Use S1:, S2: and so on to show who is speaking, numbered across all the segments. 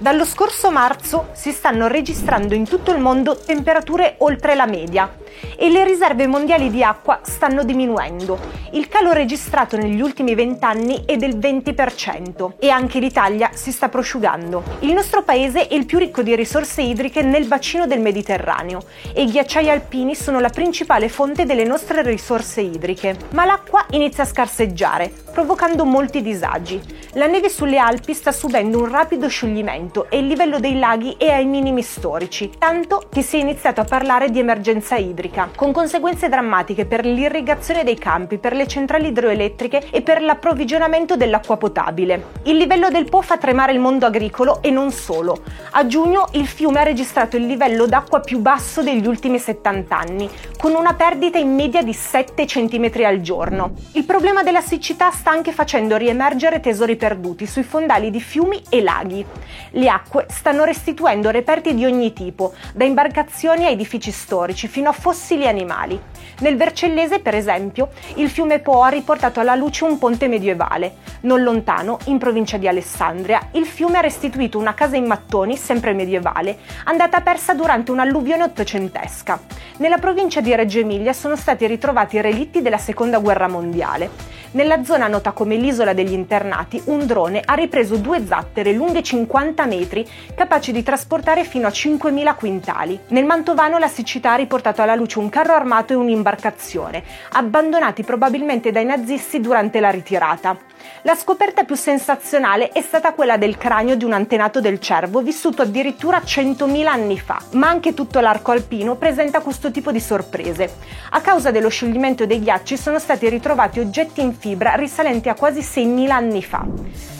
S1: Dallo scorso marzo si stanno registrando in tutto il mondo temperature oltre la media e le riserve mondiali di acqua stanno diminuendo. Il calo registrato negli ultimi vent'anni è del 20% e anche l'Italia si sta prosciugando. Il nostro paese è il più ricco di risorse idriche nel bacino del Mediterraneo e i ghiacciai alpini sono la principale fonte delle nostre risorse idriche. Ma l'acqua inizia a scarseggiare, provocando molti disagi. La neve sulle Alpi sta subendo un rapido scioglimento e il livello dei laghi è ai minimi storici, tanto che si è iniziato a parlare di emergenza idrica, con conseguenze drammatiche per l'irrigazione dei campi, per le centrali idroelettriche e per l'approvvigionamento dell'acqua potabile. Il livello del Po fa tremare il mondo agricolo e non solo. A giugno il fiume ha registrato il livello d'acqua più basso degli ultimi 70 anni, con una perdita in media di 7 cm al giorno. Il problema della siccità sta anche facendo riemergere tesori perduti sui fondali di fiumi e laghi. Le acque stanno restituendo reperti di ogni tipo, da imbarcazioni a edifici storici fino a fossili animali. Nel Vercellese, per esempio, il fiume Po ha riportato alla luce un ponte medievale. Non lontano, in provincia di Alessandria, il fiume ha restituito una casa in mattoni, sempre medievale, andata persa durante un'alluvione ottocentesca. Nella provincia di Reggio Emilia sono stati ritrovati relitti della Seconda Guerra Mondiale. Nella zona nota come l'isola degli internati, un drone ha ripreso due zattere lunghe 50 metri, capaci di trasportare fino a 5.000 quintali. Nel Mantovano la siccità ha riportato alla luce un carro armato e un'imbarcazione, abbandonati probabilmente dai nazisti durante la ritirata. La scoperta più sensazionale è stata quella del cranio di un antenato del cervo vissuto addirittura 100.000 anni fa, ma anche tutto l'arco alpino presenta questo tipo di sorprese. A causa dello scioglimento dei ghiacci sono stati ritrovati oggetti in fibra risalenti a quasi 6.000 anni fa.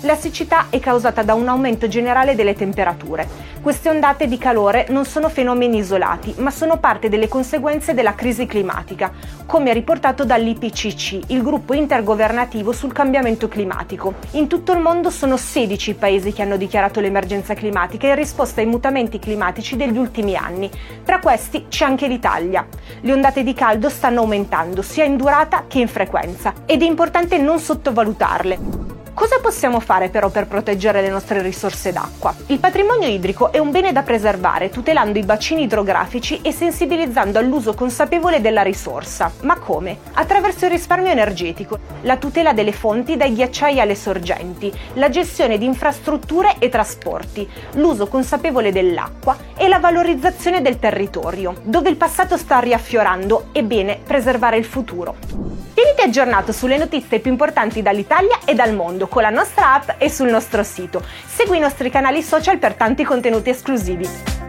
S1: La siccità è causata da un aumento generale delle temperature. Queste ondate di calore non sono fenomeni isolati, ma sono parte delle conseguenze della crisi climatica, come riportato dall'IPCC, il gruppo intergovernativo sul cambiamento climatico. In tutto il mondo sono 16 i paesi che hanno dichiarato l'emergenza climatica in risposta ai mutamenti climatici degli ultimi anni. Tra questi c'è anche l'Italia. Le ondate di caldo stanno aumentando sia in durata che in frequenza ed è importante non sottovalutarle. Cosa possiamo fare però per proteggere le nostre risorse d'acqua? Il patrimonio idrico è un bene da preservare, tutelando i bacini idrografici e sensibilizzando all'uso consapevole della risorsa. Ma come? Attraverso il risparmio energetico, la tutela delle fonti dai ghiacciai alle sorgenti, la gestione di infrastrutture e trasporti, l'uso consapevole dell'acqua e la valorizzazizione del territorio. Dove il passato sta riaffiorando, è bene preservare il futuro. Tieniti aggiornato sulle notizie più importanti dall'Italia e dal mondo con la nostra app e sul nostro sito. Segui i nostri canali social per tanti contenuti esclusivi.